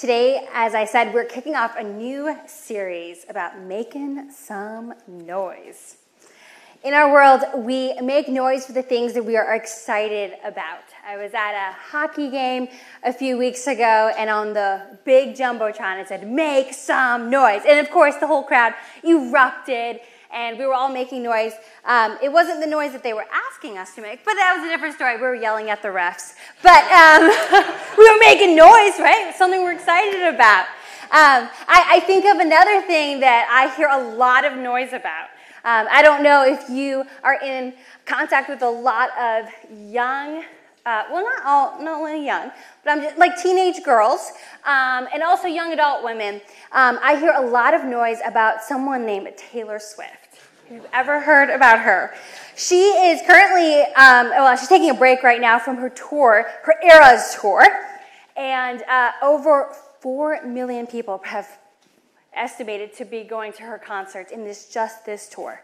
Today, as I said, we're kicking off a new series about making some noise. In our world, we make noise for the things that we are excited about. I was at a hockey game a few weeks ago, and on the big Jumbotron, it said, Make some noise. And of course, the whole crowd erupted and we were all making noise. Um, it wasn't the noise that they were asking us to make, but that was a different story. We were yelling at the refs. But um, we were making noise, right? Something we're excited about. Um, I, I, think of another thing that I hear a lot of noise about. Um, I don't know if you are in contact with a lot of young uh, well, not all, not only young, but I'm just like teenage girls um, and also young adult women. Um, I hear a lot of noise about someone named Taylor Swift. You've ever heard about her? She is currently, um, well, she's taking a break right now from her tour, her Eras tour, and uh, over 4 million people have estimated to be going to her concerts in this just this tour.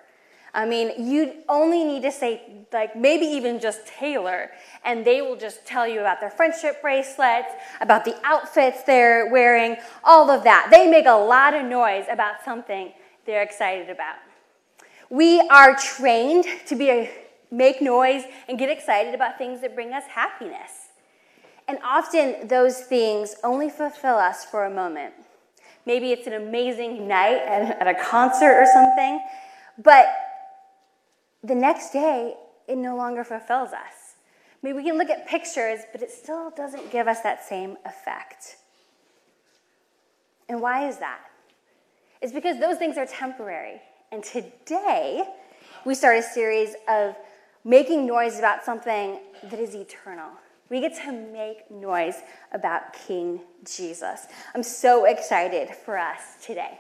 I mean, you only need to say, like, maybe even just Taylor, and they will just tell you about their friendship bracelets, about the outfits they're wearing, all of that. They make a lot of noise about something they're excited about. We are trained to be a, make noise and get excited about things that bring us happiness. And often those things only fulfill us for a moment. Maybe it's an amazing night at, a concert or something, but the next day it no longer fulfills us. Maybe we can look at pictures, but it still doesn't give us that same effect. And why is that? It's because those things are temporary. And today, we start a series of making noise about something that is eternal. We get to make noise about King Jesus. I'm so excited for us today.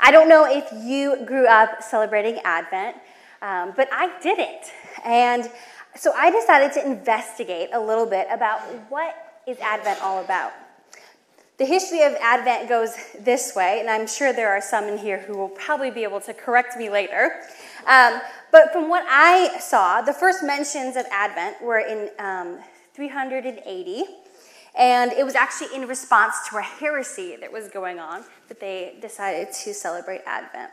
I don't know if you grew up celebrating Advent, um, but I didn't. And so I decided to investigate a little bit about what is Advent all about. The history of Advent goes this way, and I'm sure there are some in here who will probably be able to correct me later. Um, but from what I saw, the first mentions of Advent were in um, 380, and it was actually in response to a heresy that was going on that they decided to celebrate Advent.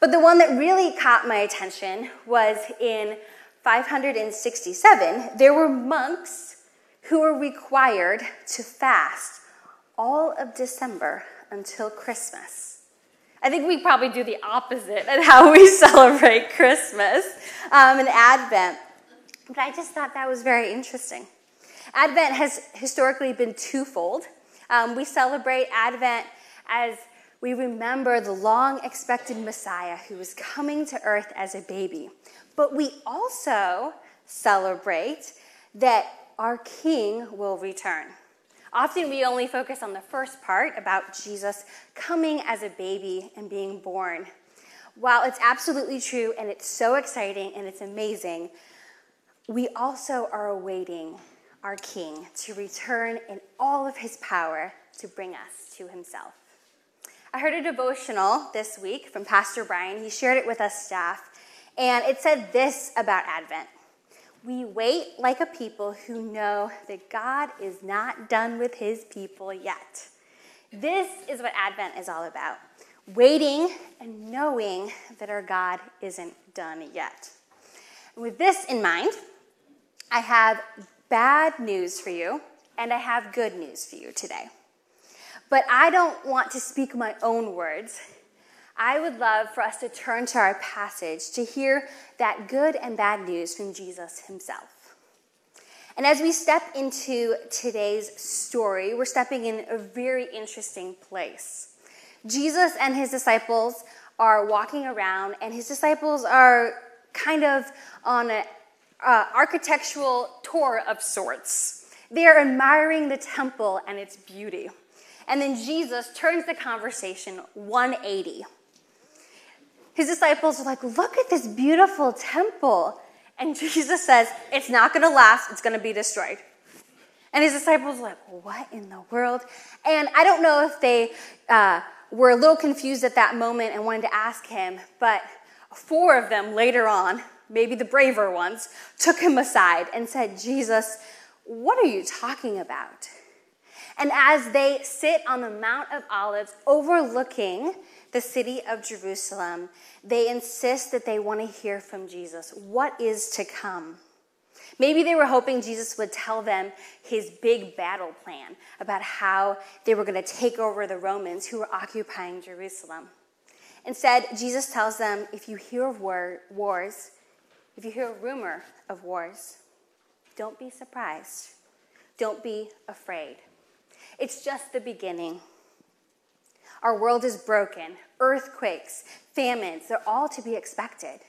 But the one that really caught my attention was in 567. There were monks who were required to fast all of December until Christmas. I think we probably do the opposite at how we celebrate Christmas um, and Advent. But I just thought that was very interesting. Advent has historically been twofold. Um, we celebrate Advent as we remember the long expected Messiah who was coming to earth as a baby. But we also celebrate that our King will return. Often we only focus on the first part about Jesus coming as a baby and being born. While it's absolutely true and it's so exciting and it's amazing, we also are awaiting our King to return in all of his power to bring us to himself. I heard a devotional this week from Pastor Brian. He shared it with us staff, and it said this about Advent we wait like a people who know that God is not done with his people yet. This is what Advent is all about waiting and knowing that our God isn't done yet. With this in mind, I have bad news for you and I have good news for you today. But I don't want to speak my own words. I would love for us to turn to our passage to hear that good and bad news from Jesus himself. And as we step into today's story, we're stepping in a very interesting place. Jesus and his disciples are walking around, and his disciples are kind of on an uh, architectural tour of sorts. They are admiring the temple and its beauty. And then Jesus turns the conversation 180 his disciples are like, Look at this beautiful temple. And Jesus says, It's not going to last, it's going to be destroyed. And his disciples are like, What in the world? And I don't know if they uh, were a little confused at that moment and wanted to ask him, but four of them later on, maybe the braver ones, took him aside and said, Jesus, what are you talking about? And as they sit on the Mount of Olives overlooking the city of Jerusalem, they insist that they want to hear from Jesus. What is to come? Maybe they were hoping Jesus would tell them his big battle plan about how they were going to take over the Romans who were occupying Jerusalem. Instead, Jesus tells them if you hear of war, wars, if you hear a rumor of wars, don't be surprised. Don't be afraid. It's just the beginning. Our world is broken. Earthquakes, famines, they're all to be expected.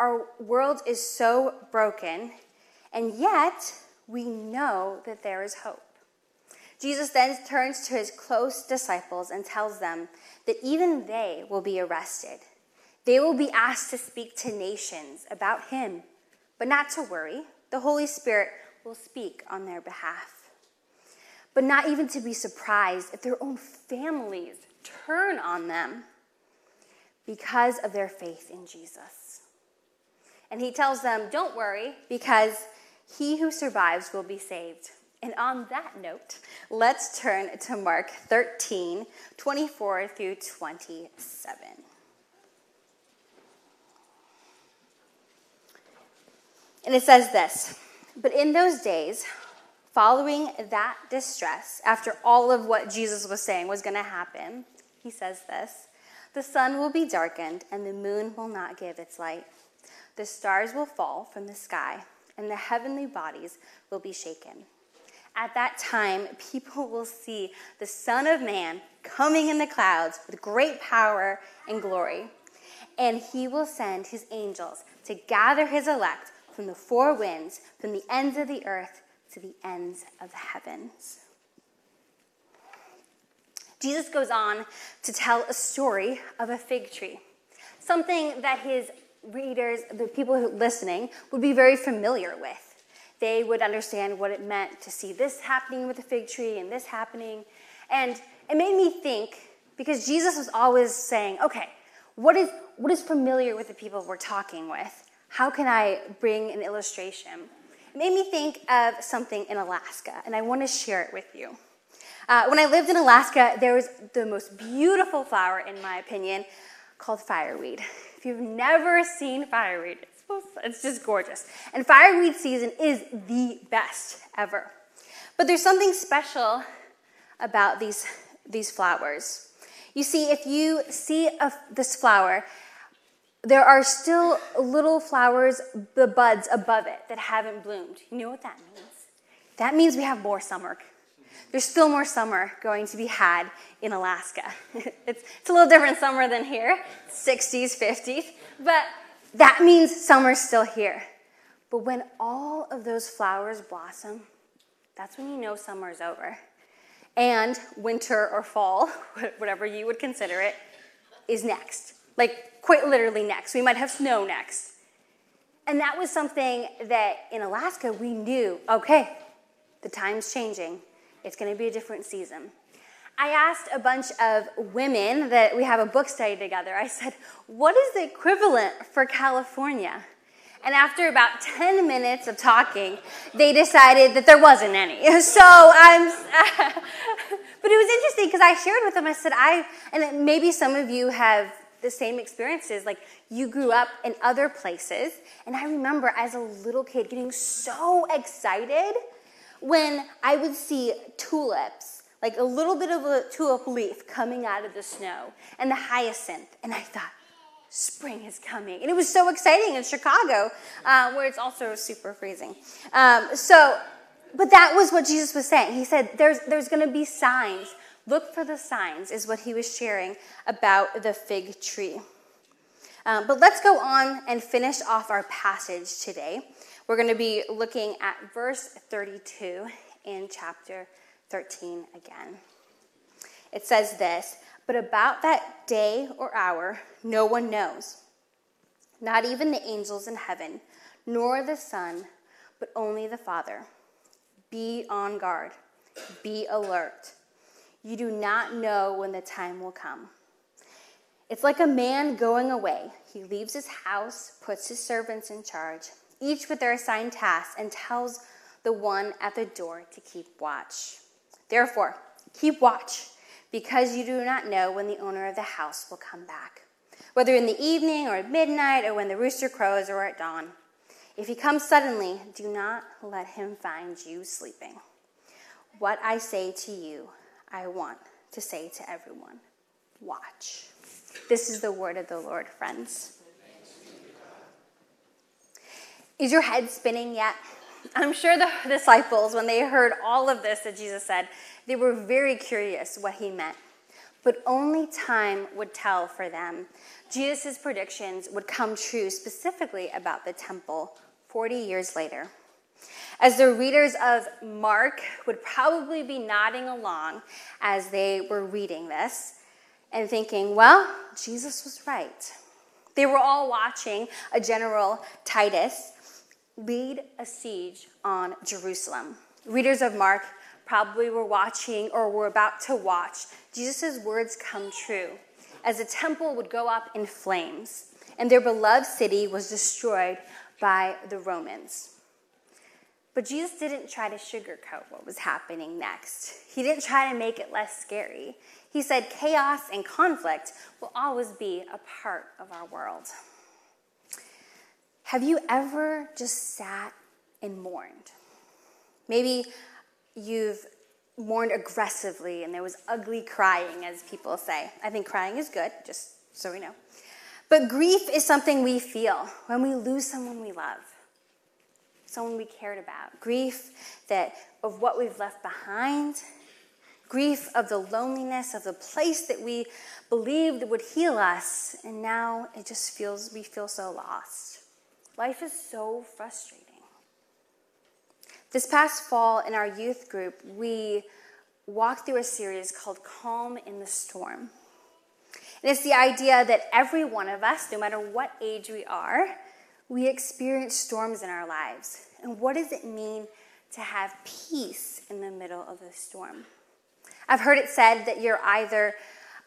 Our world is so broken, and yet we know that there is hope. Jesus then turns to his close disciples and tells them that even they will be arrested. They will be asked to speak to nations about him, but not to worry. The Holy Spirit will speak on their behalf. But not even to be surprised if their own families turn on them because of their faith in Jesus. And he tells them, Don't worry, because he who survives will be saved. And on that note, let's turn to Mark 13 24 through 27. And it says this But in those days, following that distress, after all of what Jesus was saying was going to happen, he says this the sun will be darkened and the moon will not give its light the stars will fall from the sky, and the heavenly bodies will be shaken. At that time, people will see the Son of Man coming in the clouds with great power and glory. And he will send his angels to gather his elect from the four winds, from the ends of the earth to the ends of the heavens. Jesus goes on to tell a story of a fig tree, something that his readers, the people who listening, would be very familiar with. They would understand what it meant to see this happening with the fig tree and this happening. And it made me think, because Jesus was always saying, okay, what is, what is familiar with the people we're talking with? How can I bring an illustration? Made me think of something in Alaska, and I want to share it with you. Uh, when I lived in Alaska, there was the most beautiful flower, in my opinion, called fireweed. If you've never seen fireweed, it's, it's just gorgeous. And fireweed season is the best ever. But there's something special about these, these flowers. You see, if you see a, this flower, there are still little flowers, the buds above it that haven't bloomed. You know what that means? That means we have more summer there's still more summer going to be had in Alaska. it's, it's a little different summer than here, 60s, 50s, but that means summer's still here. But when all of those flowers blossom, that's when you know summer's over. And winter or fall, whatever you would consider it, is next. Like, quite literally next. We might have snow next. And that was something that in Alaska we knew okay, the time's changing. It's going to be a different season. I asked a bunch of women that we have a book study together. I said, What is the equivalent for California? And after about 10 minutes of talking, they decided that there wasn't any. So I'm, but it was interesting because I shared with them, I said, I, and maybe some of you have the same experiences. Like you grew up in other places. And I remember as a little kid getting so excited when I would see tulips, like a little bit of a tulip leaf coming out of the snow, and the hyacinth, and I thought, spring is coming. And it was so exciting in Chicago, uh, where it's also super freezing. Um, so, but that was what Jesus was saying. He said, there's, there's going to be signs. Look for the signs, is what he was sharing about the fig tree. Um, but let's go on and finish off our passage today. We're going to be looking at verse 32 in chapter 13 again. It says this But about that day or hour, no one knows, not even the angels in heaven, nor the Son, but only the Father. Be on guard, be alert. You do not know when the time will come. It's like a man going away. He leaves his house, puts his servants in charge each with their assigned tasks, and tells the one at the door to keep watch. Therefore, keep watch, because you do not know when the owner of the house will come back, whether in the evening or at midnight or when the rooster crows or at dawn. If he comes suddenly, do not let him find you sleeping. What I say to you, I want to say to everyone watch. This is the word of the Lord, friends. Is your head spinning yet? I'm sure the disciples, when they heard all of this that Jesus said, they were very curious what he meant. But only time would tell for them. Jesus' predictions would come true specifically about the temple 40 years later. As the readers of Mark would probably be nodding along as they were reading this and thinking, well, Jesus was right. They were all watching a general Titus lead a siege on Jerusalem. Readers of Mark probably were watching or were about to watch Jesus' words come true as the temple would go up in flames and their beloved city was destroyed by the Romans. But Jesus didn't try to sugarcoat what was happening next. He didn't try to make it less scary. He said chaos and conflict will always be a part of our world. Have you ever just sat and mourned? Maybe you've mourned aggressively and there was ugly crying, as people say. I think crying is good, just so we know. But grief is something we feel when we lose someone we love, someone we cared about. Grief that of what we've left behind, grief of the loneliness of the place that we believed would heal us, and now it just feels we feel so lost. Life is so frustrating. This past fall in our youth group, we walked through a series called Calm in the Storm. And it's the idea that every one of us, no matter what age we are, we experience storms in our lives. And what does it mean to have peace in the middle of the storm? I've heard it said that you're either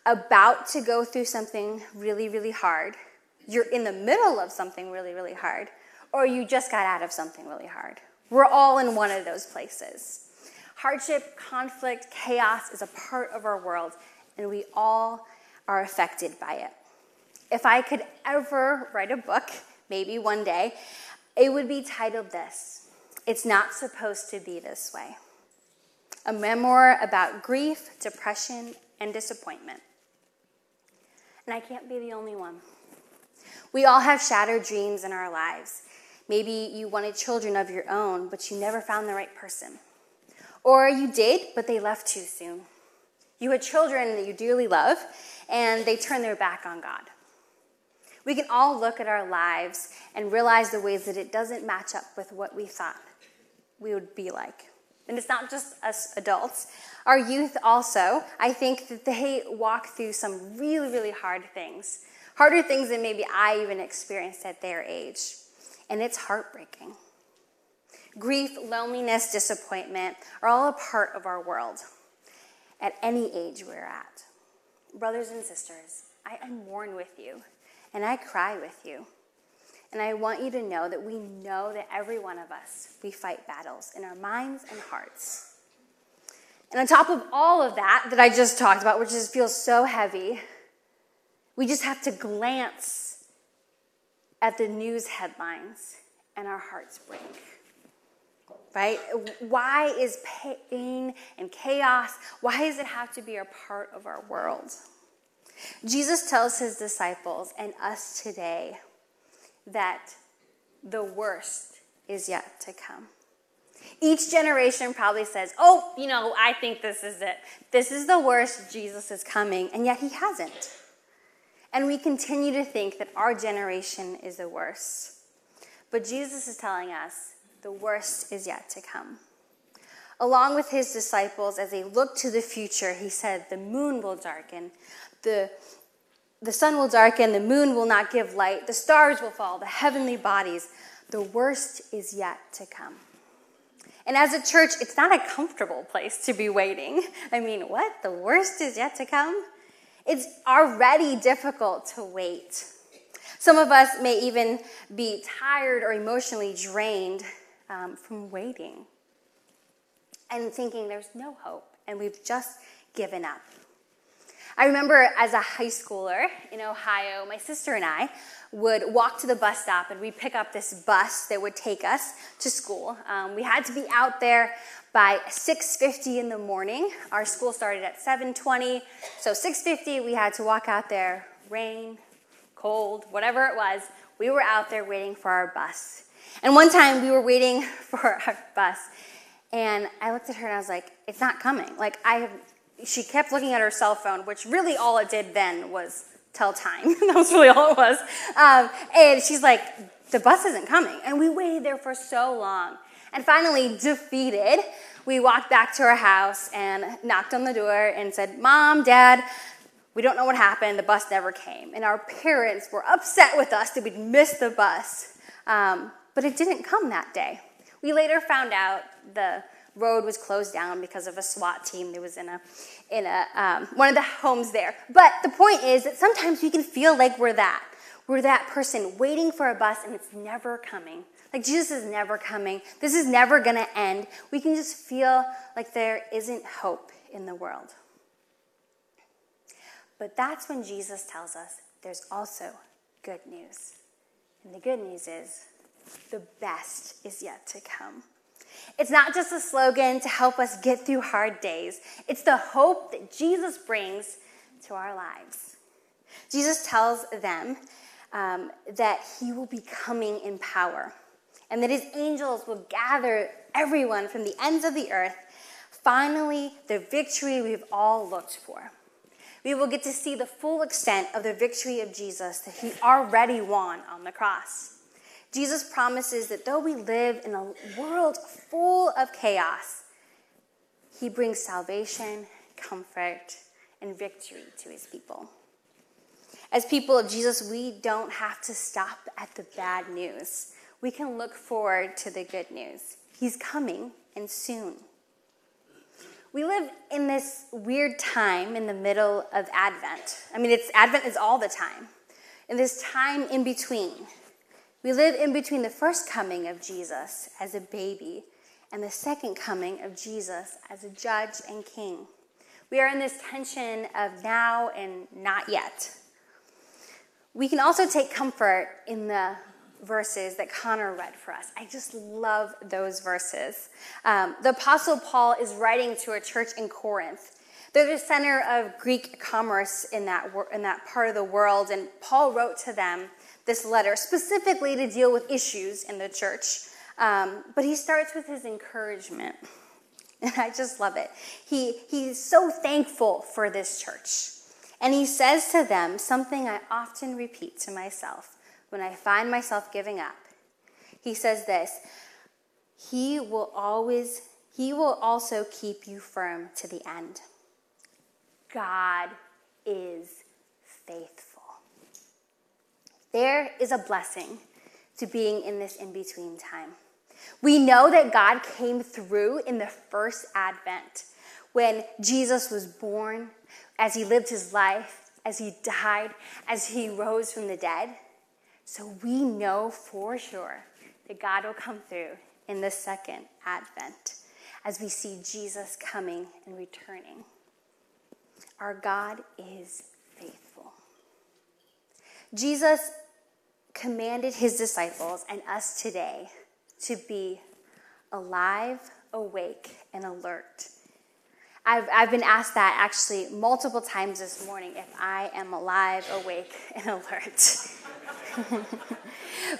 about to go through something really, really hard you're in the middle of something really, really hard, or you just got out of something really hard. We're all in one of those places. Hardship, conflict, chaos is a part of our world, and we all are affected by it. If I could ever write a book, maybe one day, it would be titled this It's Not Supposed to Be This Way. A memoir about grief, depression, and disappointment. And I can't be the only one. We all have shattered dreams in our lives. Maybe you wanted children of your own, but you never found the right person. Or you did, but they left too soon. You had children that you dearly love, and they turned their back on God. We can all look at our lives and realize the ways that it doesn't match up with what we thought we would be like. And it's not just us adults. Our youth also, I think that they walk through some really, really hard things harder things than maybe I even experienced at their age. And it's heartbreaking. Grief, loneliness, disappointment are all a part of our world at any age we're at. Brothers and sisters, I, mourn with you and I cry with you. And I want you to know that we know that every one of us, we fight battles in our minds and hearts. And on top of all of that that I just talked about, which just feels so heavy, we just have to glance at the news headlines and our hearts break. Right? Why is pain and chaos, why does it have to be a part of our world? Jesus tells his disciples and us today that the worst is yet to come. Each generation probably says, Oh, you know, I think this is it. This is the worst. Jesus is coming. And yet he hasn't. And we continue to think that our generation is the worst. But Jesus is telling us the worst is yet to come. Along with his disciples, as they look to the future, he said, The moon will darken, the, the sun will darken, the moon will not give light, the stars will fall, the heavenly bodies. The worst is yet to come. And as a church, it's not a comfortable place to be waiting. I mean, what? The worst is yet to come? It's already difficult to wait. Some of us may even be tired or emotionally drained um, from waiting. and thinking there's no hope and we've just given up. I remember as a high schooler in Ohio, my sister and I would walk to the bus stop and we'd pick up this bus that would take us to school. Um, we had to be out there by 6.50 in the morning. Our school started at 7.20, so 6.50 we had to walk out there, rain, cold, whatever it was. We were out there waiting for our bus. And one time we were waiting for our bus, and I looked at her and I was like, it's not coming. Like, I have, she kept looking at her cell phone, which really all it did then was tell time. that was really all it was. Um, and she's like, the bus isn't coming. And we waited there for so long. And finally, defeated, we walked back to our house and knocked on the door and said, Mom, Dad, we don't know what happened. The bus never came. And our parents were upset with us that we'd missed the bus. Um, but it didn't come that day. We later found out the road was closed down because of a SWAT team that was in a in a um, one of the homes there. But the point is that sometimes we can feel like we're that. We're that person waiting for a bus and it's never coming. Like Jesus is never coming. This is never going to end. We can just feel like there isn't hope in the world. But that's when Jesus tells us there's also good news. And the good news is the best is yet to come. It's not just a slogan to help us get through hard days, it's the hope that Jesus brings to our lives. Jesus tells them um, that he will be coming in power and that his angels will gather everyone from the ends of the earth. Finally, the victory we've all looked for. We will get to see the full extent of the victory of Jesus that he already won on the cross. Jesus promises that though we live in a world full of chaos, he brings salvation, comfort, and victory to his people. As people of Jesus, we don't have to stop at the bad news. We can look forward to the good news. He's coming and soon. We live in this weird time in the middle of Advent. I mean, it's Advent is all the time. In this time in between, we live in between the first coming of Jesus as a baby and the second coming of Jesus as a judge and king. We are in this tension of now and not yet. We can also take comfort in the verses that Connor read for us. I just love those verses. Um, the Apostle Paul is writing to a church in Corinth. They're the center of Greek commerce in that, in that part of the world, and Paul wrote to them this letter specifically to deal with issues in the church. Um, but he starts with his encouragement. And I just love it. He, he's so thankful for this church. And he says to them something I often repeat to myself when I find myself giving up. He says this He will always, He will also keep you firm to the end. God is faithful. There is a blessing to being in this in between time. We know that God came through in the first advent when Jesus was born, as he lived his life, as he died, as he rose from the dead. So we know for sure that God will come through in the second advent as we see Jesus coming and returning. Our God is faithful. Jesus commanded his disciples and us today to be alive, awake, and alert. I've, I've been asked that actually multiple times this morning if I am alive, awake, and alert.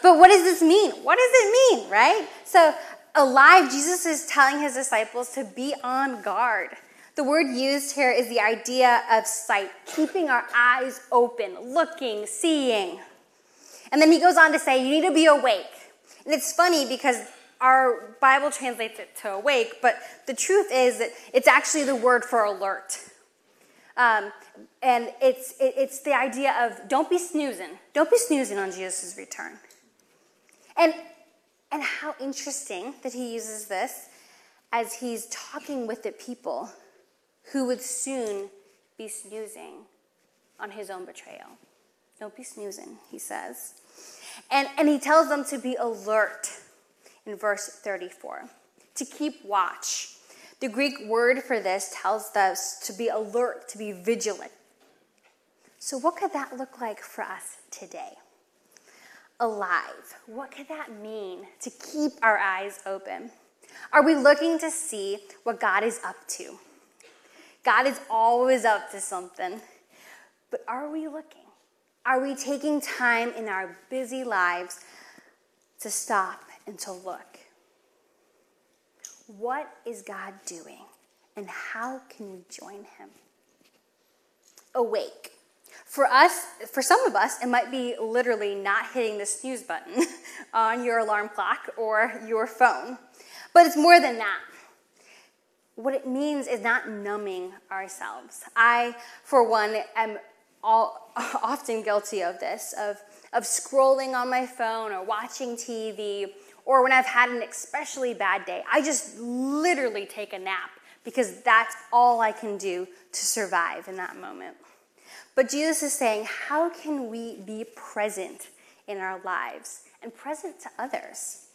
but what does this mean? What does it mean, right? So, alive, Jesus is telling his disciples to be on guard. The word used here is the idea of sight, keeping our eyes open, looking, seeing. And then he goes on to say, you need to be awake. And it's funny because our Bible translates it to awake, but the truth is that it's actually the word for alert. Um, and it's, it, it's the idea of don't be snoozing. Don't be snoozing on Jesus' return. And, and how interesting that he uses this as he's talking with the people who would soon be snoozing on his own betrayal. Don't be snoozing, he says. And, and he tells them to be alert in verse 34, to keep watch. The Greek word for this tells us to be alert, to be vigilant. So, what could that look like for us today? Alive. What could that mean to keep our eyes open? Are we looking to see what God is up to? God is always up to something. But are we looking? Are we taking time in our busy lives to stop and to look? What is God doing? And how can we join Him? Awake. For us, for some of us, it might be literally not hitting the snooze button on your alarm clock or your phone. But it's more than that. What it means is not numbing ourselves. I, for one, am all, often guilty of this, of, of scrolling on my phone or watching TV, or when I've had an especially bad day, I just literally take a nap because that's all I can do to survive in that moment. But Jesus is saying, how can we be present in our lives and present to others?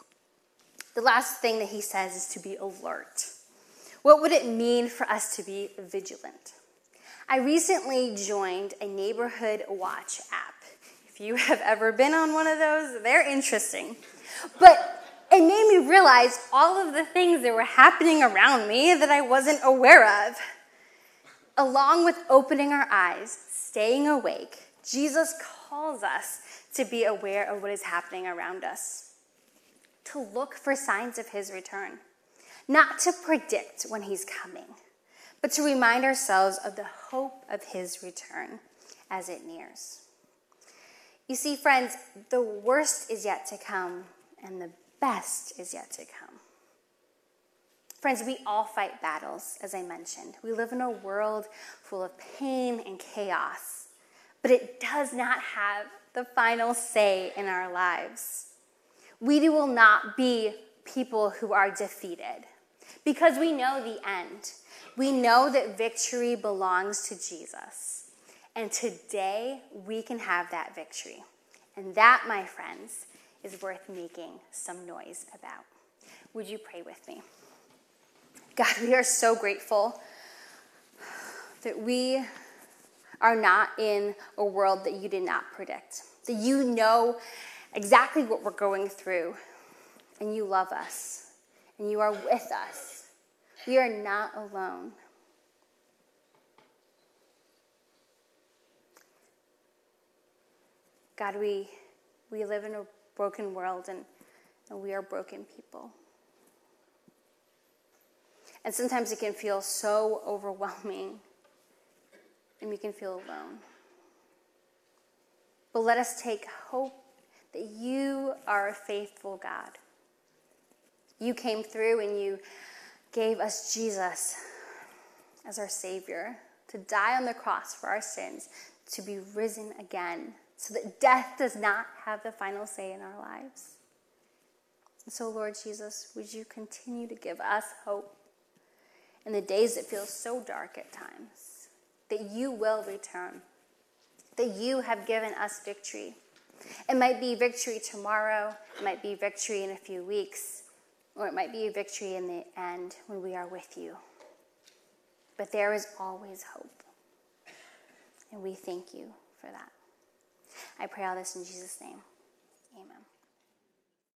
The last thing that he says is to be alert. What would it mean for us to be vigilant? I recently joined a neighborhood watch app. If you have ever been on one of those, they're interesting. But it made me realize all of the things that were happening around me that I wasn't aware of. Along with opening our eyes, staying awake, Jesus calls us to be aware of what is happening around us, to look for signs of his return not to predict when he's coming, but to remind ourselves of the hope of his return as it nears. You see, friends, the worst is yet to come, and the best is yet to come. Friends, we all fight battles, as I mentioned. We live in a world full of pain and chaos, but it does not have the final say in our lives. We will not be people who are defeated because we know the end. We know that victory belongs to Jesus. And today we can have that victory. And that, my friends, is worth making some noise about. Would you pray with me? God, we are so grateful that we are not in a world that you did not predict, that you know exactly what we're going through, and you love us, and you are with us. We are not alone. God, we, we live in a broken world and, and we are broken people. And sometimes it can feel so overwhelming and we can feel alone. But let us take hope that you are a faithful God. You came through and you gave us Jesus as our Savior to die on the cross for our sins, to be risen again, so that death does not have the final say in our lives. And so, Lord Jesus, would you continue to give us hope in the days that feel so dark at times, that you will return, that you have given us victory. It might be victory tomorrow, it might be victory in a few weeks, or it might be a victory in the end when we are with you. But there is always hope. And we thank you for that. I pray all this in Jesus' name. Amen.